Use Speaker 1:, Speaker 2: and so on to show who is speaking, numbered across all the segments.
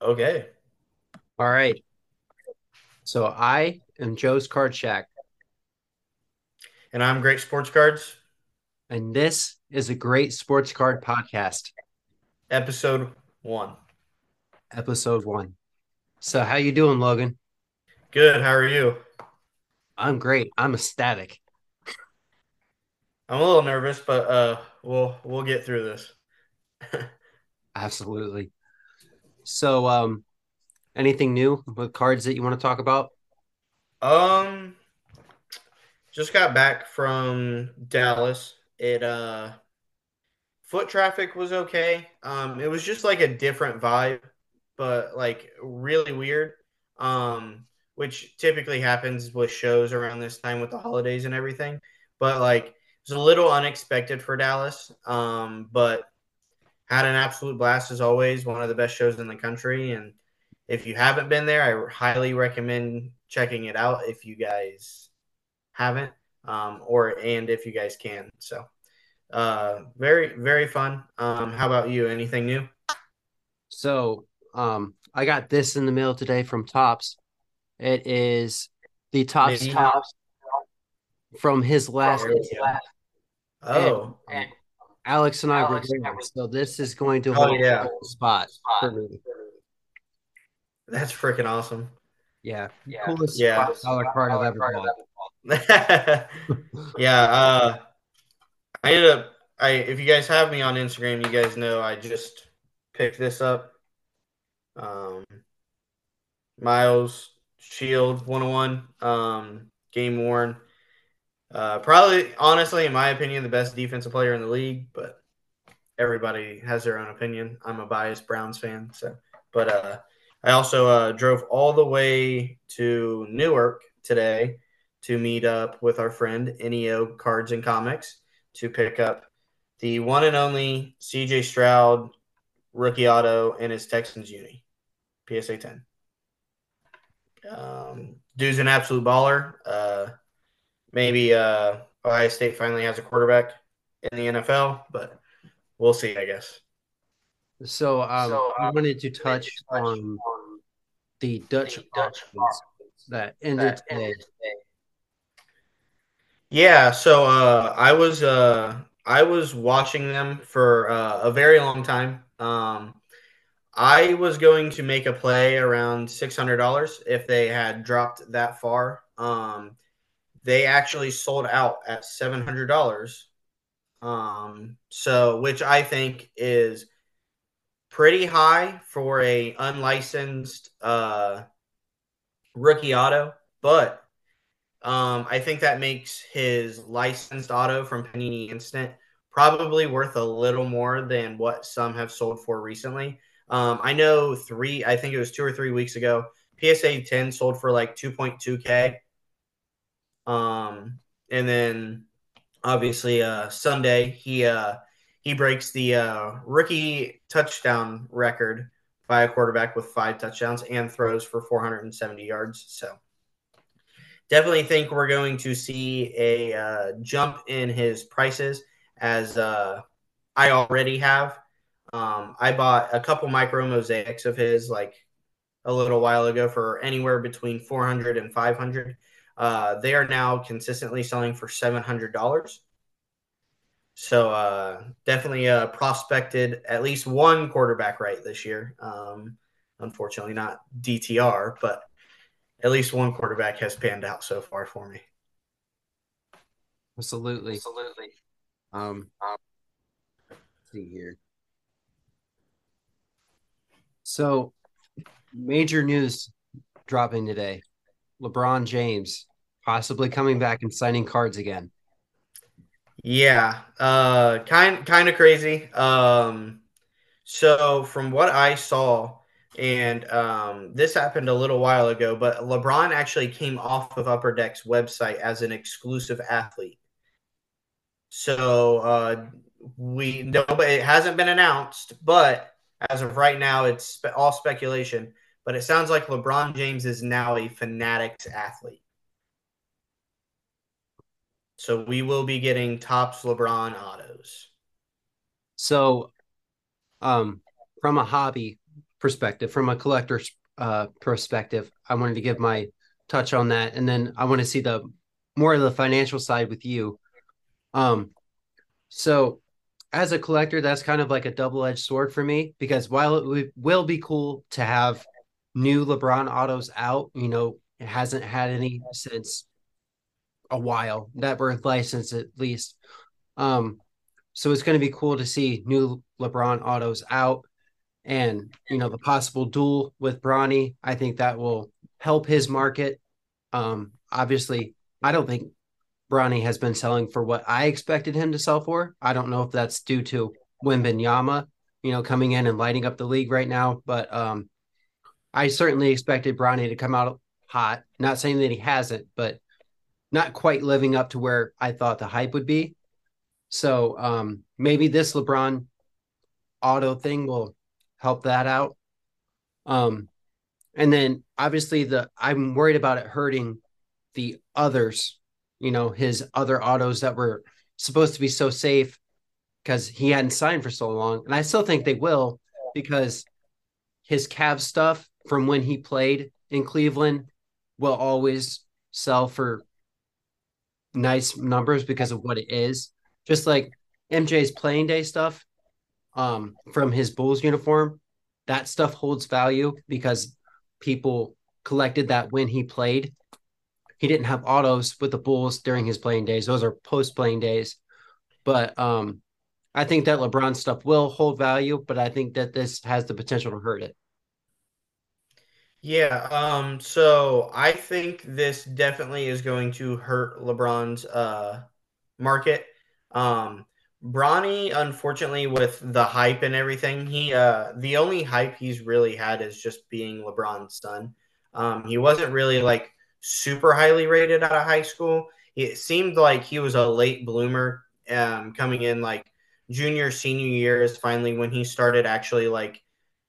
Speaker 1: Okay.
Speaker 2: All right. So I am Joe's Card Shack,
Speaker 1: And I'm Great Sports Cards,
Speaker 2: and this is a great sports card podcast,
Speaker 1: episode one.
Speaker 2: episode one. So how you doing, Logan?
Speaker 1: Good. How are you?
Speaker 2: I'm great. I'm ecstatic.
Speaker 1: I'm a little nervous, but uh, we'll we'll get through this.
Speaker 2: Absolutely. So, um, anything new with cards that you want to talk about?
Speaker 1: Um, just got back from Dallas. It uh, foot traffic was okay. Um, it was just like a different vibe, but like really weird. Um, which typically happens with shows around this time with the holidays and everything. But like it was a little unexpected for Dallas. Um, but had an absolute blast as always. One of the best shows in the country, and if you haven't been there, I highly recommend checking it out if you guys haven't, um, or and if you guys can. So, uh, very very fun. Um, how about you? Anything new?
Speaker 2: So, um, I got this in the mail today from Topps. It is the Topps
Speaker 1: Maybe-
Speaker 2: Topps from his last.
Speaker 1: Go. Oh,
Speaker 2: And Alex and I were there, so this is going to
Speaker 1: Oh,
Speaker 2: hold
Speaker 1: yeah.
Speaker 2: a spot for me.
Speaker 1: that's freaking awesome.
Speaker 2: Yeah, coolest
Speaker 1: Yeah.
Speaker 2: five dollar card I've ever bought.
Speaker 1: yeah, uh, I ended up. I if you guys have me on Instagram, you guys know I just picked this up. Um, Myles Shield 101, um, game worn. Uh, probably, honestly, in my opinion, the best defensive player in the league, but everybody has their own opinion. I'm a biased Browns fan, so but uh, I also uh, drove all the way to Newark today to meet up with our friend NEO Cards and Comics to pick up the one and only CJ Stroud rookie auto in his Texans uni, PSA 10. Um, dude's an absolute baller. Uh, maybe uh, Ohio State finally has a quarterback in the NFL, but we'll see, I guess.
Speaker 2: So, um,
Speaker 1: So,
Speaker 2: I
Speaker 1: um,
Speaker 2: wanted to touch on the Dutch auctions that ended today.
Speaker 1: Yeah, so uh, I was uh, I was watching them for uh, a very long time. Um, I was going to make a play around six hundred dollars if they had dropped that far. Um, they actually sold out at seven hundred dollars. Um, so which I think is pretty high for a unlicensed uh, rookie auto, but um, I think that makes his licensed auto from Panini Instant probably worth a little more than what some have sold for recently. Um, I know three, I think it was two or three weeks ago, PSA 10 sold for like 2.2K. Um, and then obviously uh, Sunday he uh, he breaks the uh, rookie touchdown record by a quarterback with five touchdowns and throws for 470 yards. So definitely think we're going to see a uh, jump in his prices as uh, I already have. Um, I bought a couple micro mosaics of his like a little while ago for anywhere between 400 and 500. Uh, they are now consistently selling for $700. So uh, definitely uh, prospected at least one quarterback right this year. Um, unfortunately, not DTR, but at least one quarterback has panned out so far for me.
Speaker 2: Absolutely.
Speaker 1: Absolutely.
Speaker 2: Um, let's see here. So, major news dropping today. LeBron James possibly coming back and signing cards again.
Speaker 1: Yeah, uh, kind kind of crazy. Um, so from what I saw, and um, this happened a little while ago, but LeBron actually came off of Upper Deck's website as an exclusive athlete. So uh, we but it hasn't been announced. But as of right now, it's all speculation. But it sounds like LeBron James is now a Fanatics athlete. So we will be getting Topps LeBron autos.
Speaker 2: So, um, from a hobby perspective, from a collector's uh, perspective, I wanted to give my touch on that, and then I want to see the more of the financial side with you. Um, so as a collector, that's kind of like a double edged sword for me because while it will be cool to have new LeBron autos out, you know, it hasn't had any since a while that were licensed at least. Um, so it's going to be cool to see new LeBron autos out and, you know, the possible duel with Bronny. I think that will help his market. Um, obviously, I don't think Bronny has been selling for what I expected him to sell for. I don't know if that's due to Wembanyama, you know, coming in and lighting up the league right now, but um, I certainly expected Bronny to come out hot. Not saying that he hasn't, but not quite living up to where I thought the hype would be. So um, maybe this LeBron auto thing will help that out. Um, and then obviously the I'm worried about it hurting the others, you know, his other autos that were supposed to be so safe because he hadn't signed for so long. And I still think they will because his Cavs stuff from when he played in Cleveland will always sell for nice numbers because of what it is. Just like MJ's playing day stuff um, from his Bulls uniform, that stuff holds value because people collected that when he played. He didn't have autos with the Bulls during his playing days. Those are post playing days. But um, I think that LeBron stuff will hold value, but I think that this has the potential to hurt it.
Speaker 1: Yeah, um, so I think this definitely is going to hurt LeBron's uh market. Um Bronny, unfortunately, with the hype and everything, he uh the only hype he's really had is just being LeBron's son. Um, he wasn't really like super highly rated out of high school. It seemed like he was a late bloomer, um, coming in like junior, senior years. Finally, when he started actually like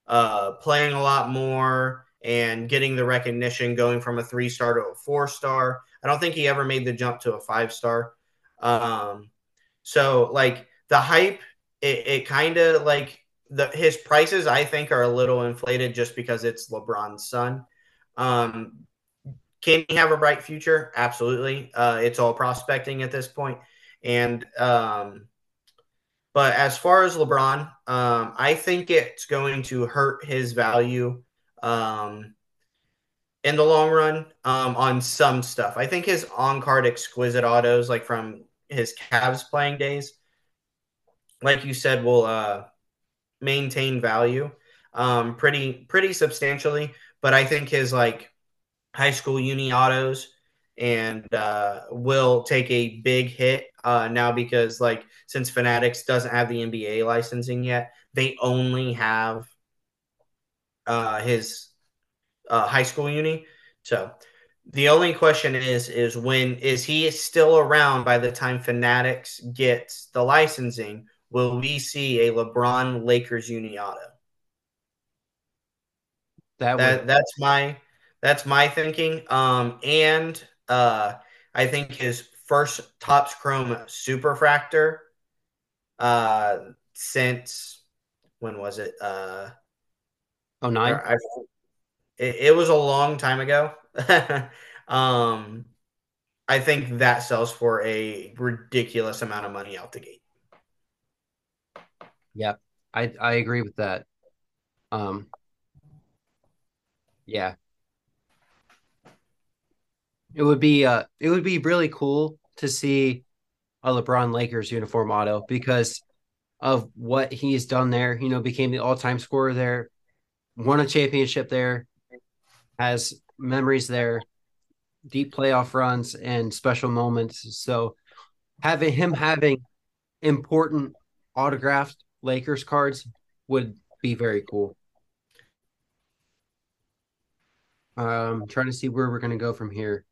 Speaker 1: uh playing a lot more and getting the recognition going from a three star to a four star. I don't think he ever made the jump to a five star. Um, so like the hype, it, it kind of like the his prices I think are a little inflated just because it's LeBron's son. Um, can he have a bright future? Absolutely. Uh, it's all prospecting at this point. And um, but as far as LeBron, um, I think it's going to hurt his value um, in the long run um, on some stuff. I think his on card exquisite autos, like from his Cavs playing days, like you said, will uh, maintain value um, pretty pretty substantially. But I think his like high school uni autos and uh, will take a big hit uh, now because like since Fanatics doesn't have the NBA licensing yet, they only have uh, his uh, high school uni. So the only question is is when is he still around by the time Fanatics gets the licensing? Will we see a LeBron Lakers uni auto? That, that that's my that's my thinking. Um, and uh, I think his first Topps Chrome Superfractor uh, since when was it? Uh,
Speaker 2: Oh nine. I,
Speaker 1: it, it, was a long time ago. um, I think that sells for a ridiculous amount of money out the gate.
Speaker 2: Yeah, I I agree with that. Um, yeah, it would be uh it would be really cool to see a LeBron Lakers uniform auto because of what he's done there. You know, became the all time scorer there won a championship there, has memories there, deep playoff runs and special moments. So having him having important autographed Lakers cards would be very cool. Um, trying to see where we're going to go from here.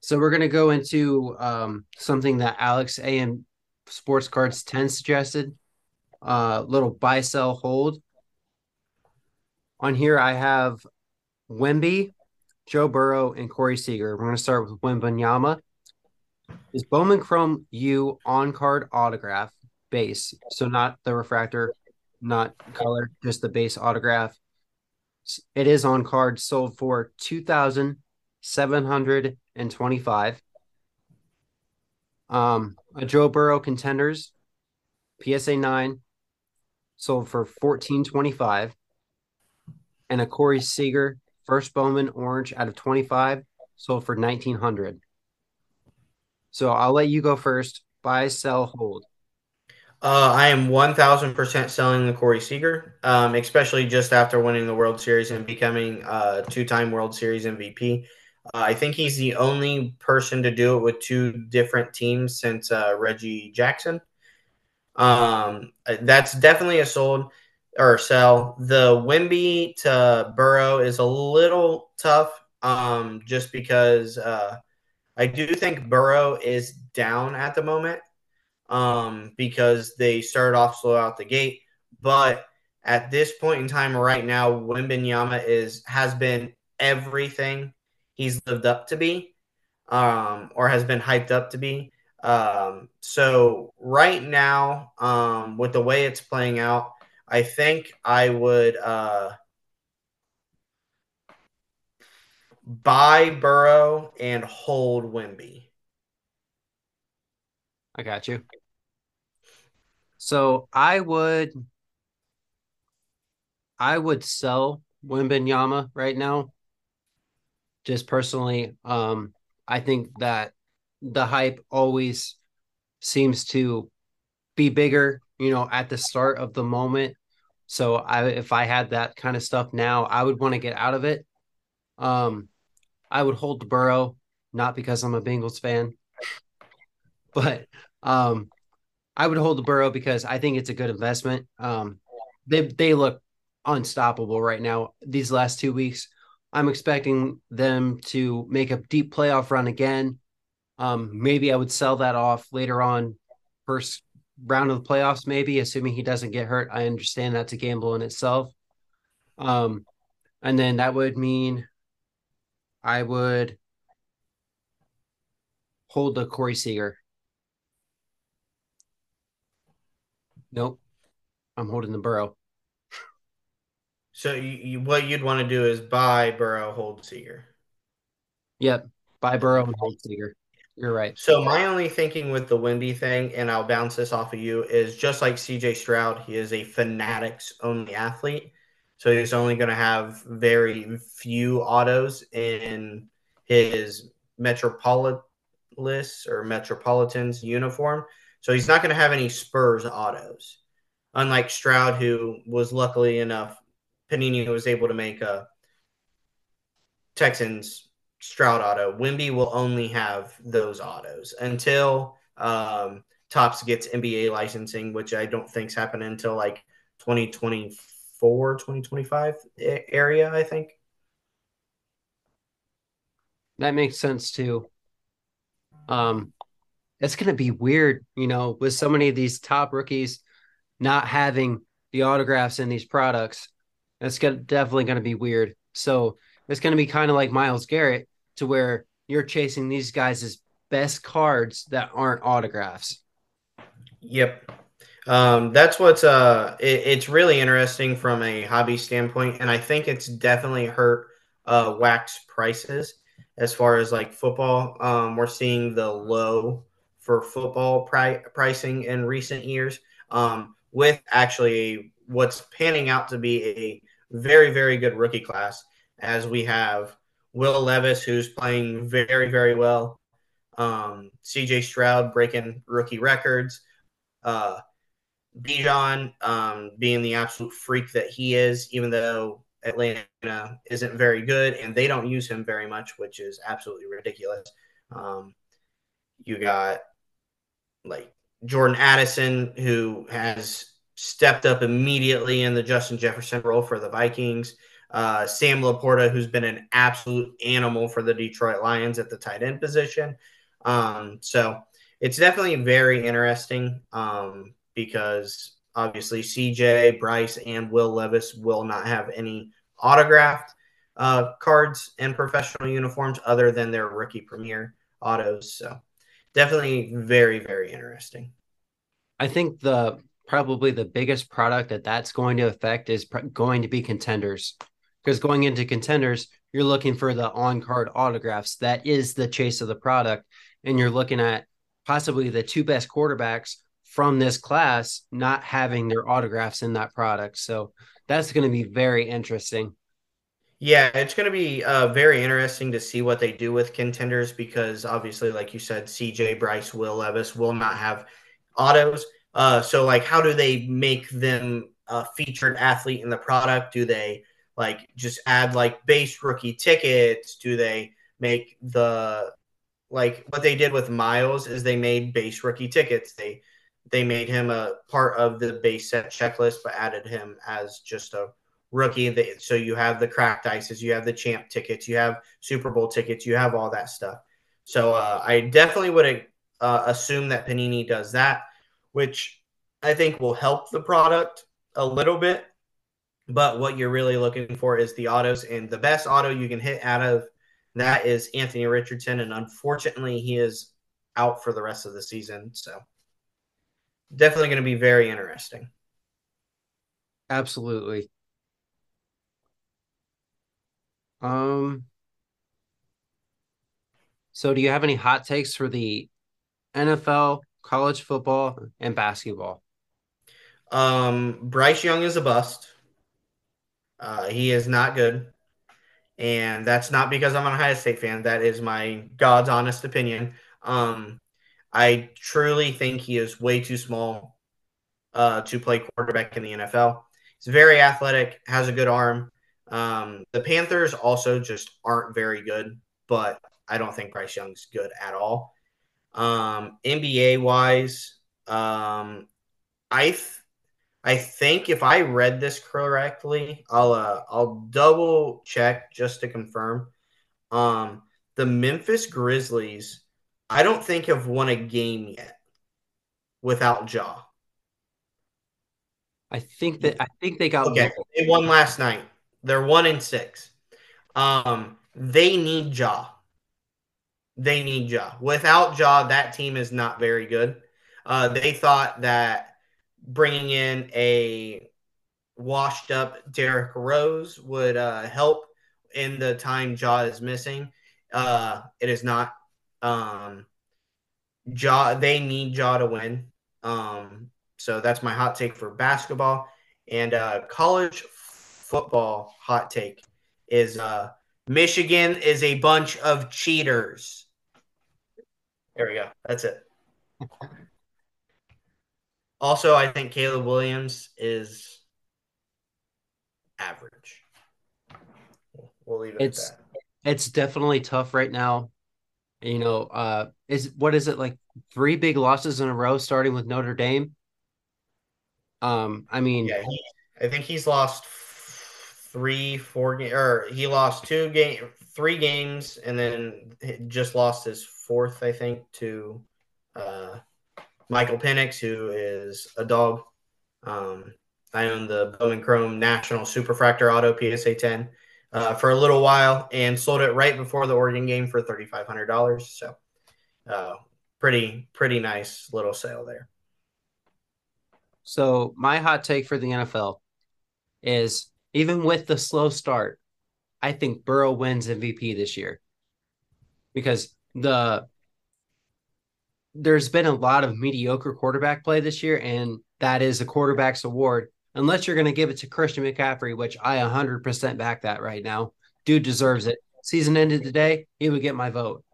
Speaker 2: So we're going to go into um, something that Alex AM Sports Cards 10 suggested uh, little buy, sell, hold. On here, I have Wemby, Joe Burrow, and Corey Seager. We're going to start with Wembanyama. Is Bowman Chrome U on card autograph base. So not the refractor, not color, just the base autograph. It is on card sold for 2725 Um a Joe Burrow contenders PSA 9 sold for 1425 and a Corey Seager first Bowman orange out of 25 sold for 1900 so I'll let you go first. Buy, sell, hold.
Speaker 1: Uh, I am 1000% selling the Corey Seager, um, especially just after winning the World Series and becoming a two time World Series MVP. Uh, I think he's the only person to do it with two different teams since uh, Reggie Jackson. Um, that's definitely a sold or sell. The Wemby to Burrow is a little tough um, just because uh, I do think Burrow is down at the moment um, because they started off slow out the gate. But at this point in time, right now, Wembanyama is has been everything he's lived up to be, um, or has been hyped up to be. Um, so right now, um, with the way it's playing out, I think I would uh, buy Burrow and hold Wemby.
Speaker 2: I got you. So I would I would sell Wembanyama right now. Just personally, um, I think that the hype always seems to be bigger, you know, at the start of the moment. So I if I had that kind of stuff now, I would want to get out of it. Um, I would hold the Burrow, not because I'm a Bengals fan, but um, I would hold the Burrow because I think it's a good investment. Um, they they look unstoppable right now. These last two weeks, I'm expecting them to make a deep playoff run again. Um, maybe I would sell that off later on, first round of the playoffs, maybe assuming he doesn't get hurt. I understand that's a gamble in itself. Um, and then that would mean I would hold the Corey Seager. Nope. I'm holding the Burrow.
Speaker 1: So you, you, what you'd want to do is buy Burrow, hold Seager.
Speaker 2: Yep. Buy Burrow and hold Seager. You're right.
Speaker 1: So my only thinking with the Wemby thing, and I'll bounce this off of you, is just like CJ Stroud, he is a fanatics only athlete. So he's only going to have very few autos in his Metropolis or Metropolitans uniform. So he's not going to have any Spurs autos. Unlike Stroud, who was luckily enough, Panini was able to make a Texans Stroud auto. Wemby will only have those autos until um, Topps gets NBA licensing, which I don't think's happening until like 2024 2024, 2025 area, I think.
Speaker 2: That makes sense too. Um, it's going to be weird, you know, with so many of these top rookies not having the autographs in these products. It's gonna, definitely going to be weird. So it's going to be kind of like Myles Garrett, to where you're chasing these guys' best cards that aren't autographs.
Speaker 1: Yep. Um, that's what's uh, it, it's really interesting from a hobby standpoint, and I think it's definitely hurt uh, wax prices as far as like football. Um, we're seeing the low for football pri- pricing in recent years, um, with actually what's panning out to be a very very good rookie class, as we have Will Levis who's playing very very well, um, C.J. Stroud breaking rookie records. Uh, Bijan um, being the absolute freak that he is, even though Atlanta isn't very good and they don't use him very much, which is absolutely ridiculous. Um, you got like Jordan Addison, who has stepped up immediately in the Justin Jefferson role for the Vikings. Uh, Sam LaPorta, who's been an absolute animal for the Detroit Lions at the tight end position. Um, so it's definitely very interesting. Um, because obviously CJ, Bryce, and Will Levis will not have any autographed uh, cards and professional uniforms other than their rookie premier autos. So definitely very, very interesting.
Speaker 2: I think the probably the biggest product that that's going to affect is pr- going to be contenders. Because going into contenders, you're looking for the on card autographs. That is the chase of the product. And you're looking at possibly the two best quarterbacks from this class not having their autographs in that product. So that's going to be very interesting.
Speaker 1: Yeah, it's going to be uh, very interesting to see what they do with contenders because obviously, like you said, CJ Bryce, Will Levis will not have autos. Uh, so, like, how do they make them a featured athlete in the product? Do they like just add like base rookie tickets? Do they make the like what they did with Myles is they made base rookie tickets. They they made him a part of the base set checklist, but added him as just a rookie. So you have the cracked ices, you have the champ tickets, you have Super Bowl tickets, you have all that stuff. So uh, I definitely would uh, assume that Panini does that, which I think will help the product a little bit. But what you're really looking for is the autos, and the best auto you can hit out of that is Anthony Richardson, and unfortunately, he is out for the rest of the season. So definitely going to be very interesting.
Speaker 2: Absolutely. Um, so do you have any hot takes for the NFL, college football, and basketball?
Speaker 1: Um, Bryce Young is a bust. Uh, he is not good. And that's not because I'm an Ohio State fan. That is my God's honest opinion. Um, I truly think he is way too small uh, to play quarterback in the NFL. He's very athletic, has a good arm, um, the Panthers also just aren't very good, but I don't think Bryce Young's good at all. Um, NBA wise, um, I I think if I read this correctly, I'll uh, I'll double check just to confirm. Um, the Memphis Grizzlies, I don't think have won a game yet without Ja.
Speaker 2: I think that I think they got
Speaker 1: okay. They won last night. They're one in six. Um, they need Ja. They need Ja. Without Ja, that team is not very good. Uh, they thought that bringing in a washed up Derrick Rose would uh, help in the time Ja is missing. Uh, it is not. Um, Ja, they need Ja to win. Um, so that's my hot take for basketball and uh, college football hot take is uh, Michigan is a bunch of cheaters. There we go. That's it. also, I think Caleb Williams is average. We'll leave it
Speaker 2: it's, It's definitely tough right now. You know, uh, is what is it like three big losses in a row starting with Notre Dame? Um, I mean,
Speaker 1: yeah, he, I think he's lost three, four games, or he lost two game, three games, and then just lost his fourth, I think, to uh, Michael Penix, who is a dog. Um, I own the Bowman Chrome National Superfractor Auto PSA 10 uh, for a little while and sold it right before the Oregon game for $3,500. So, uh, pretty, pretty nice little sale there.
Speaker 2: So, my hot take for the NFL is even with the slow start, I think Burrow wins MVP this year because the there's been a lot of mediocre quarterback play this year, and that is a quarterback's award. Unless you're going to give it to Christian McCaffrey, which I 100% back that right now. Dude deserves it. Season ended today, he would get my vote.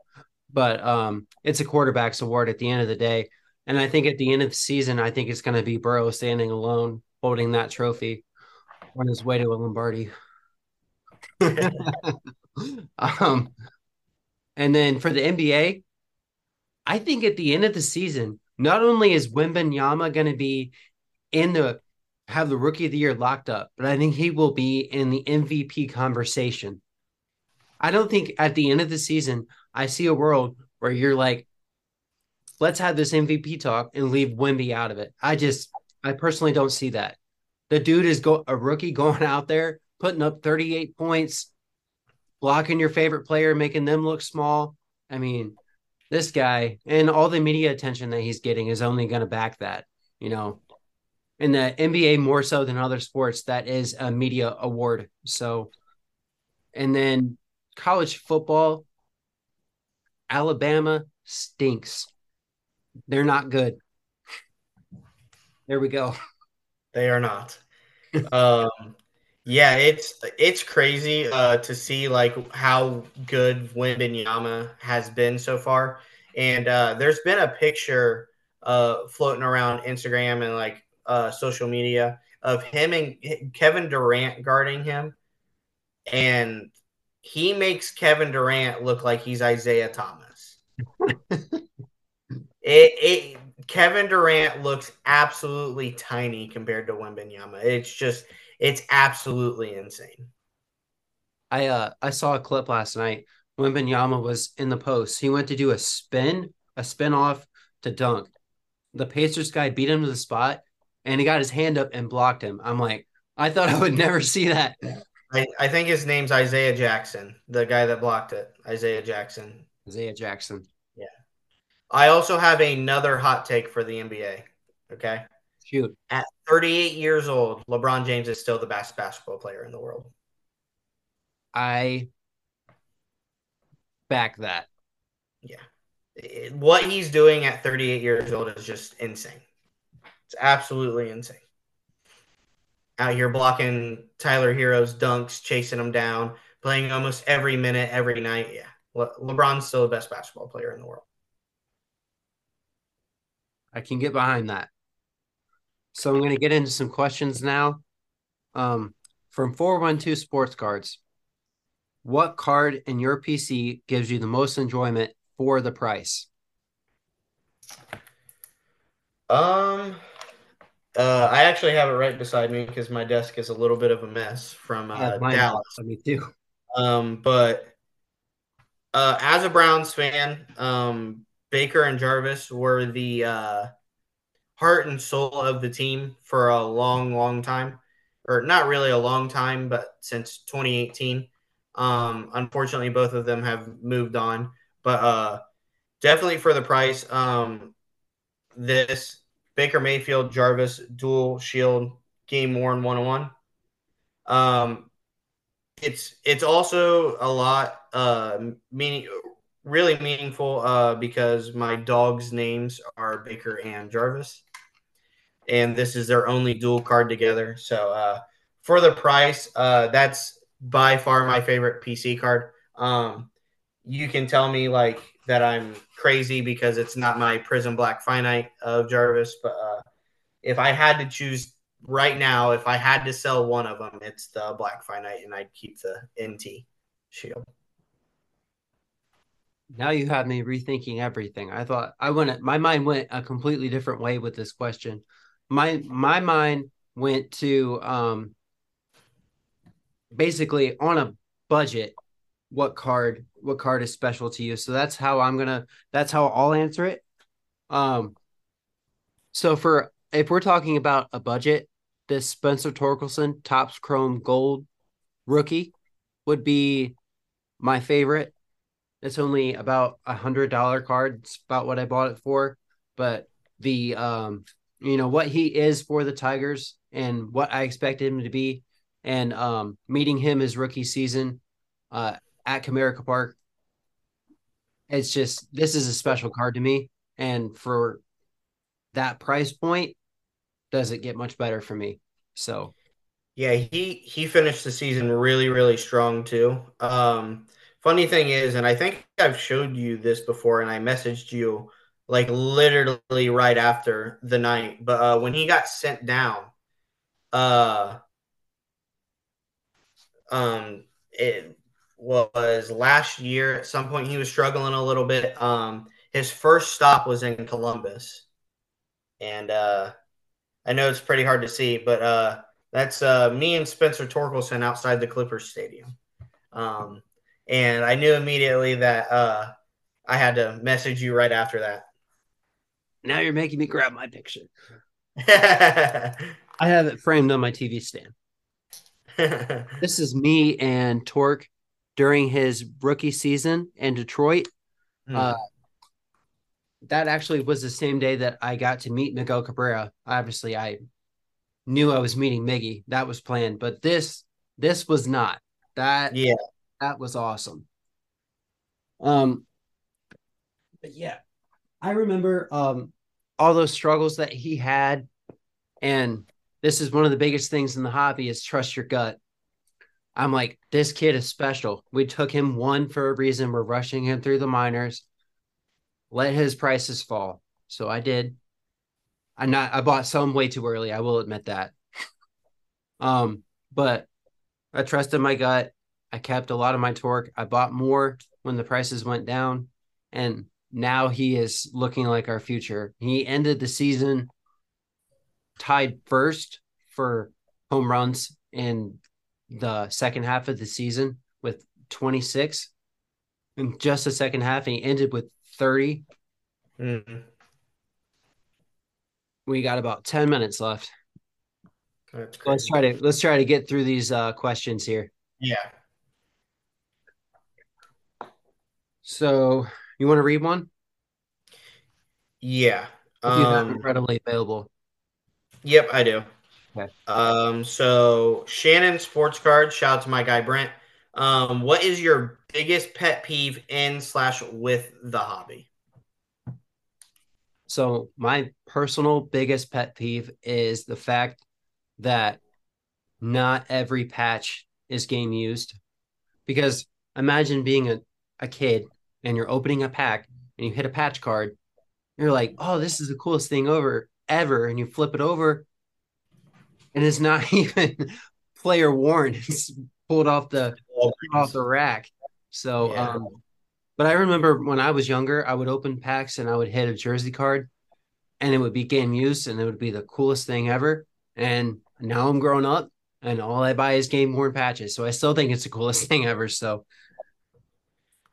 Speaker 2: But um, it's a quarterback's award at the end of the day. And I think at the end of the season, I think it's going to be Burrow standing alone holding that trophy on his way to a Lombardi. um, and then for the NBA, I think at the end of the season, not only is Wembanyama going to be in the have the rookie of the year locked up, but I think he will be in the MVP conversation. I don't think at the end of the season I see a world where you're like, let's have this MVP talk and leave Wemby out of it. I just I personally don't see that. The dude is go a rookie going out there putting up 38 points, blocking your favorite player, making them look small. I mean, this guy and all the media attention that he's getting is only going to back that. you know, in the NBA more so than other sports, that is a media award. So, and then college football, Alabama stinks. They're not good. There we go.
Speaker 1: They are not. um, yeah, it's it's crazy uh, to see like how good Wembanyama has been so far. And uh, there's been a picture uh, floating around Instagram and like uh, social media of him and Kevin Durant guarding him, and he makes Kevin Durant look like he's Isaiah Thomas. it, it Kevin Durant looks absolutely tiny compared to Wembanyama. It's just it's absolutely insane.
Speaker 2: I uh I saw a clip last night. Wembanyama was in the post. He went to do a spin, a spin off to dunk. The Pacers guy beat him to the spot, and he got his hand up and blocked him. I'm like, I thought I would never see that.
Speaker 1: I, I think his name's Isaiah Jackson, the guy that blocked it. Isaiah Jackson.
Speaker 2: Isaiah Jackson.
Speaker 1: Yeah. I also have another hot take for the NBA. Okay.
Speaker 2: Shoot.
Speaker 1: At 38 years old, LeBron James is still the best basketball player in the world.
Speaker 2: I back that.
Speaker 1: Yeah. what he's doing at 38 years old is just insane. It's absolutely insane. Out here blocking Tyler Herro's dunks, chasing him down, playing almost every minute, every night. Yeah. Le- LeBron's still the best basketball player in the world.
Speaker 2: I can get behind that. So I'm going to get into some questions now. Um, from 412 Sports Cards, what card in your PC gives you the most enjoyment for the price?
Speaker 1: Um, uh, I actually have it right beside me because my desk is a little bit of a mess from uh, Dallas.
Speaker 2: Me too.
Speaker 1: Um, but uh, as a Browns fan, um, Baker and Jarvis were the uh, heart and soul of the team for a long, long time, or not really a long time, but since 2018. Um, unfortunately, both of them have moved on, but uh, definitely for the price. Um, this Baker Mayfield Jarvis dual shield game worn one on one. Um, it's it's also a lot uh meaning really meaningful uh because my dogs' names are Baker and Jarvis, and this is their only dual card together. So uh, for the price, uh, that's by far my favorite PC card. Um, you can tell me like that I'm crazy because it's not my Prism Black Finite of Jarvis, but uh, if I had to choose right now, if I had to sell one of them, it's the Black Finite, and I'd keep the NT Shield.
Speaker 2: Now you have me rethinking everything. I thought I went. My mind went a completely different way with this question. My my mind went to um, basically on a budget what card what card is special to you so that's how i'm gonna that's how i'll answer it um so for if we're talking about a budget this spencer torkelson Topps chrome gold rookie would be my favorite it's only about a hundred dollar card it's about what i bought it for but the um you know what he is for the tigers and what i expected him to be and um, meeting him his rookie season uh, at Comerica Park. It's just this is a special card to me, and for that price point, doesn't get much better for me. So,
Speaker 1: yeah, he he finished the season really really strong too. Um, funny thing is, and I think I've showed you this before, and I messaged you like literally right after the night, but uh, when he got sent down, uh um, it was last year. At some point, he was struggling a little bit. Um, his first stop was in Columbus, and uh, I know it's pretty hard to see, but uh, that's uh, me and Spencer Torkelson outside the Clippers Stadium. Um, and I knew immediately that uh, I had to message you right after that.
Speaker 2: Now you're making me grab my picture. I have it framed on my TV stand. this is me and Torque during his rookie season in Detroit. Mm. Uh, that actually was the same day that I got to meet Miguel Cabrera. Obviously, I knew I was meeting Miggy. That was planned, but this this was not. That
Speaker 1: Yeah.
Speaker 2: That was awesome. Um, but yeah, I remember um all those struggles that he had, and this is one of the biggest things in the hobby is trust your gut. I'm like, this kid is special. We took him one for a reason. We're rushing him through the minors. Let his prices fall. So I did. I not I bought some way too early. I will admit that. Um, but I trusted my gut. I kept a lot of my torque. I bought more when the prices went down, and now he is looking like our future. He ended the season tied first for home runs in the second half of the season with 26 in just the second half, and he ended with 30.
Speaker 1: Mm-hmm.
Speaker 2: We got about 10 minutes left. Let's try to let's try to get through these uh, questions here.
Speaker 1: Yeah.
Speaker 2: So you want to read one?
Speaker 1: Yeah.
Speaker 2: If you have
Speaker 1: Um,
Speaker 2: it readily available.
Speaker 1: Yep, I do.
Speaker 2: Okay.
Speaker 1: Um, so Shannon Sports Card, shout out to my guy Brent. Um, what is your biggest pet peeve in slash with the hobby?
Speaker 2: So my personal biggest pet peeve is the fact that not every patch is game used. Because imagine being a, a kid and you're opening a pack and you hit a patch card. You're like, oh, this is the coolest thing over ever. And you flip it over and it's not even player worn. It's pulled off the off the rack. So
Speaker 1: Yeah.
Speaker 2: um but I remember when I was younger, I would open packs and I would hit a jersey card and it would be game used and it would be the coolest thing ever. And now I'm grown up and all I buy is game worn patches. So I still think it's the coolest thing ever. So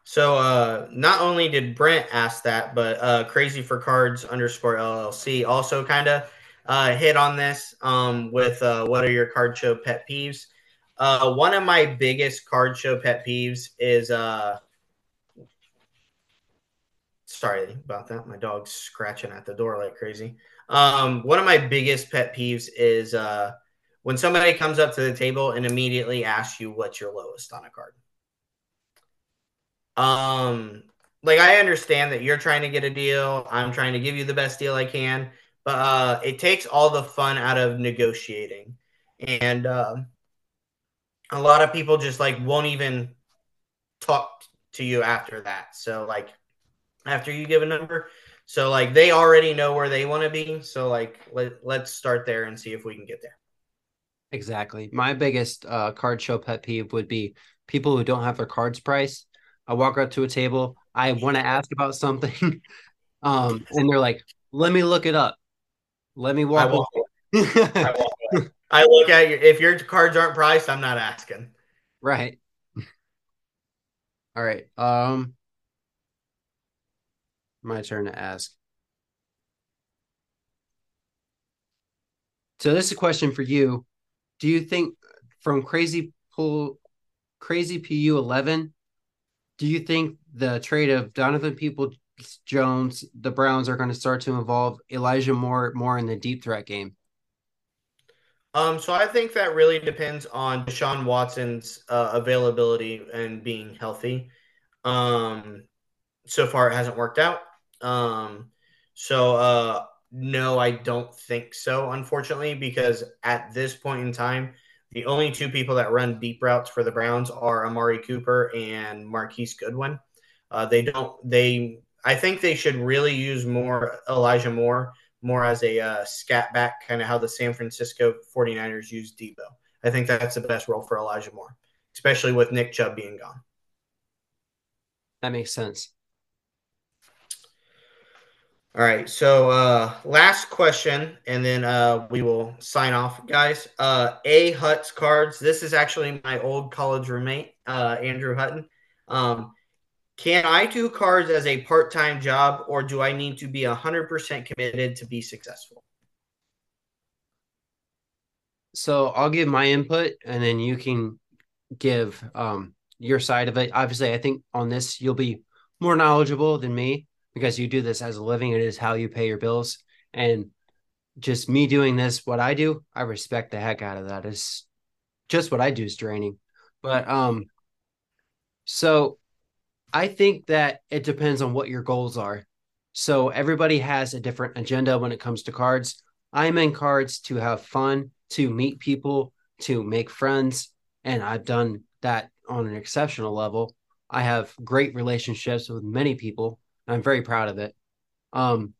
Speaker 1: So uh, not only did Brent ask that, but uh, Crazy for Cards underscore LLC also kind of uh, hit on this um, with uh, what are your card show pet peeves? Uh, one of my biggest card show pet peeves is uh, sorry about that. My dog's scratching at the door like crazy. Um, one of my biggest pet peeves is uh, when somebody comes up to the table and immediately asks you what's your lowest on a card. Um, like I understand that you're trying to get a deal. I'm trying to give you the best deal I can, but uh, it takes all the fun out of negotiating, and um, a lot of people just like won't even talk to you after that. So like after you give a number, so like they already know where they want to be. So like let let's start there and see if we can get there.
Speaker 2: exactly. My biggest uh, card show pet peeve would be people who don't have their cards priced. I walk up to a table, I want to ask about something, um, and they're like, "Let me look it up. Let me
Speaker 1: I
Speaker 2: walk."
Speaker 1: walk,
Speaker 2: away."
Speaker 1: I walk away. I look at you. If your cards aren't priced, I'm not asking.
Speaker 2: right. All right. Um, my turn to ask. So this is a question for you. Do you think from crazy pull crazy PU eleven, do you think the trade of Donovan People Jones, the Browns are going to start to involve Elijah Moore more in the deep threat game?
Speaker 1: Um, so I think that really depends on Deshaun Watson's uh, availability and being healthy. Um, so far, it hasn't worked out. Um, so uh, no, I don't think so, unfortunately, because at this point in time, the only two people that run deep routes for the Browns are Amari Cooper and Marquise Goodwin. Uh, they don't. They. I think they should really use more Elijah Moore more as a uh, scat back, kind of how the San Francisco 49ers use Deebo. I think that's the best role for Elijah Moore, especially with Nick Chubb being gone.
Speaker 2: That makes sense.
Speaker 1: All right. So uh last question, and then uh we will sign off, guys. Uh A Huts cards. This is actually my old college roommate, uh Andrew Hutton. Um can I do cards as a part-time job or do I need to be 100% committed to be successful?
Speaker 2: So I'll give my input and then you can give um your side of it. Obviously, I think on this you'll be more knowledgeable than me. Because you do this as a living. It is how you pay your bills. And just me doing this, what I do, I respect the heck out of that. It's just what I do is draining. But um, so I think that it depends on what your goals are. So everybody has a different agenda when it comes to cards. I'm in cards to have fun, to meet people, to make friends, and I've done that on an exceptional level. I have great relationships with many people. I'm very proud of it. Um,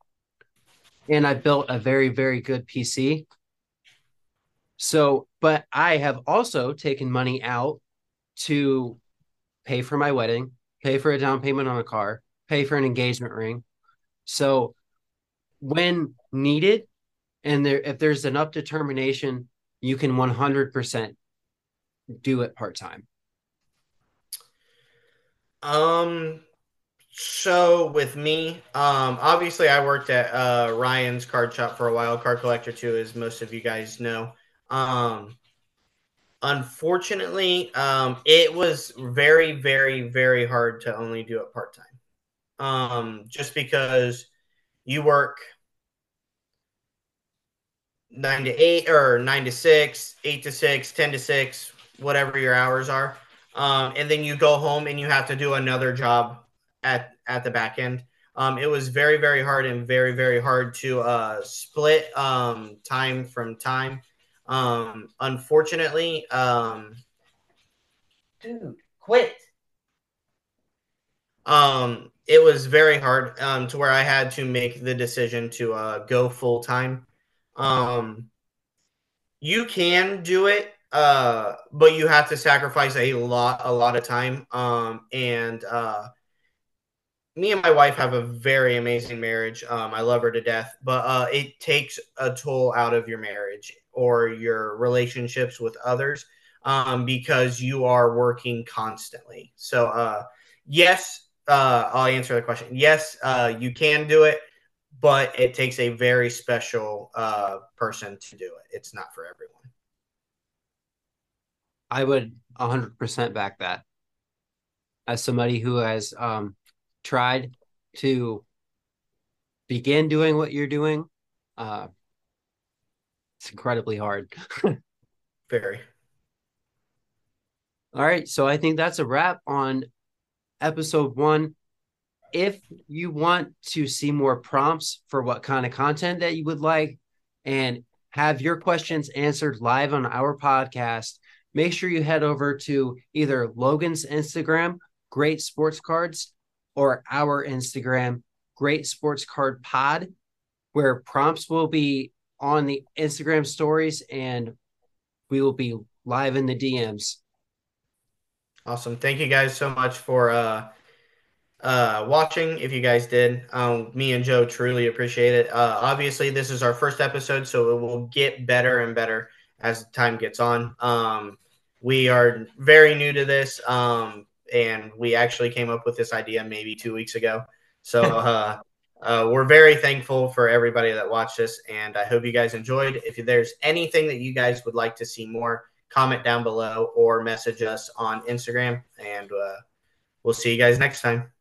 Speaker 2: and I built a very, very good PC. So, but I have also taken money out to pay for my wedding, pay for a down payment on a car, pay for an engagement ring. So, when needed, and there, if there's enough determination, you can 100% do it part time.
Speaker 1: Um, so with me, um, obviously I worked at uh, Ryan's card shop for a while, card collector too, as most of you guys know. Um, unfortunately, um, it was very, very, very hard to only do it part time. Um, just because you work nine to eight or nine to six, eight to six, ten to six, whatever your hours are. Um, and then you go home and you have to do another job at at the back end. Um, it was very very hard and very very hard to uh, split um, time from time. Um, unfortunately, um, dude, quit. Um, it was very hard um, to where I had to make the decision to uh, go full time. Um, you can do it, uh, but you have to sacrifice a lot, a lot of time. Um, and uh, me and my wife have a very amazing marriage. Um, I love her to death, but uh, it takes a toll out of your marriage or your relationships with others um, because you are working constantly. So, uh, yes, uh, I'll answer the question. Yes, uh, you can do it, but it takes a very special uh, person to do it. It's not for everyone.
Speaker 2: I would 100% back that. As somebody who has um, tried to begin doing what you're doing, uh, it's incredibly hard.
Speaker 1: Very.
Speaker 2: All right. So I think that's a wrap on episode one. If you want to see more prompts for what kind of content that you would like and have your questions answered live on our podcast, make sure you head over to either Logan's Instagram, Great Sports Cards, or our Instagram, Great Sports Card Pod, where prompts will be on the Instagram stories and we will be live in the DMs.
Speaker 1: Awesome. Thank you guys so much for uh uh watching if you guys did um me and joe truly appreciate it uh obviously this is our first episode so it will get better and better as time gets on um we are very new to this um and we actually came up with this idea maybe two weeks ago. So uh, uh, we're very thankful for everybody that watched this, and I hope you guys enjoyed. If there's anything that you guys would like to see more, comment down below or message us on Instagram, and uh, we'll see you guys next time.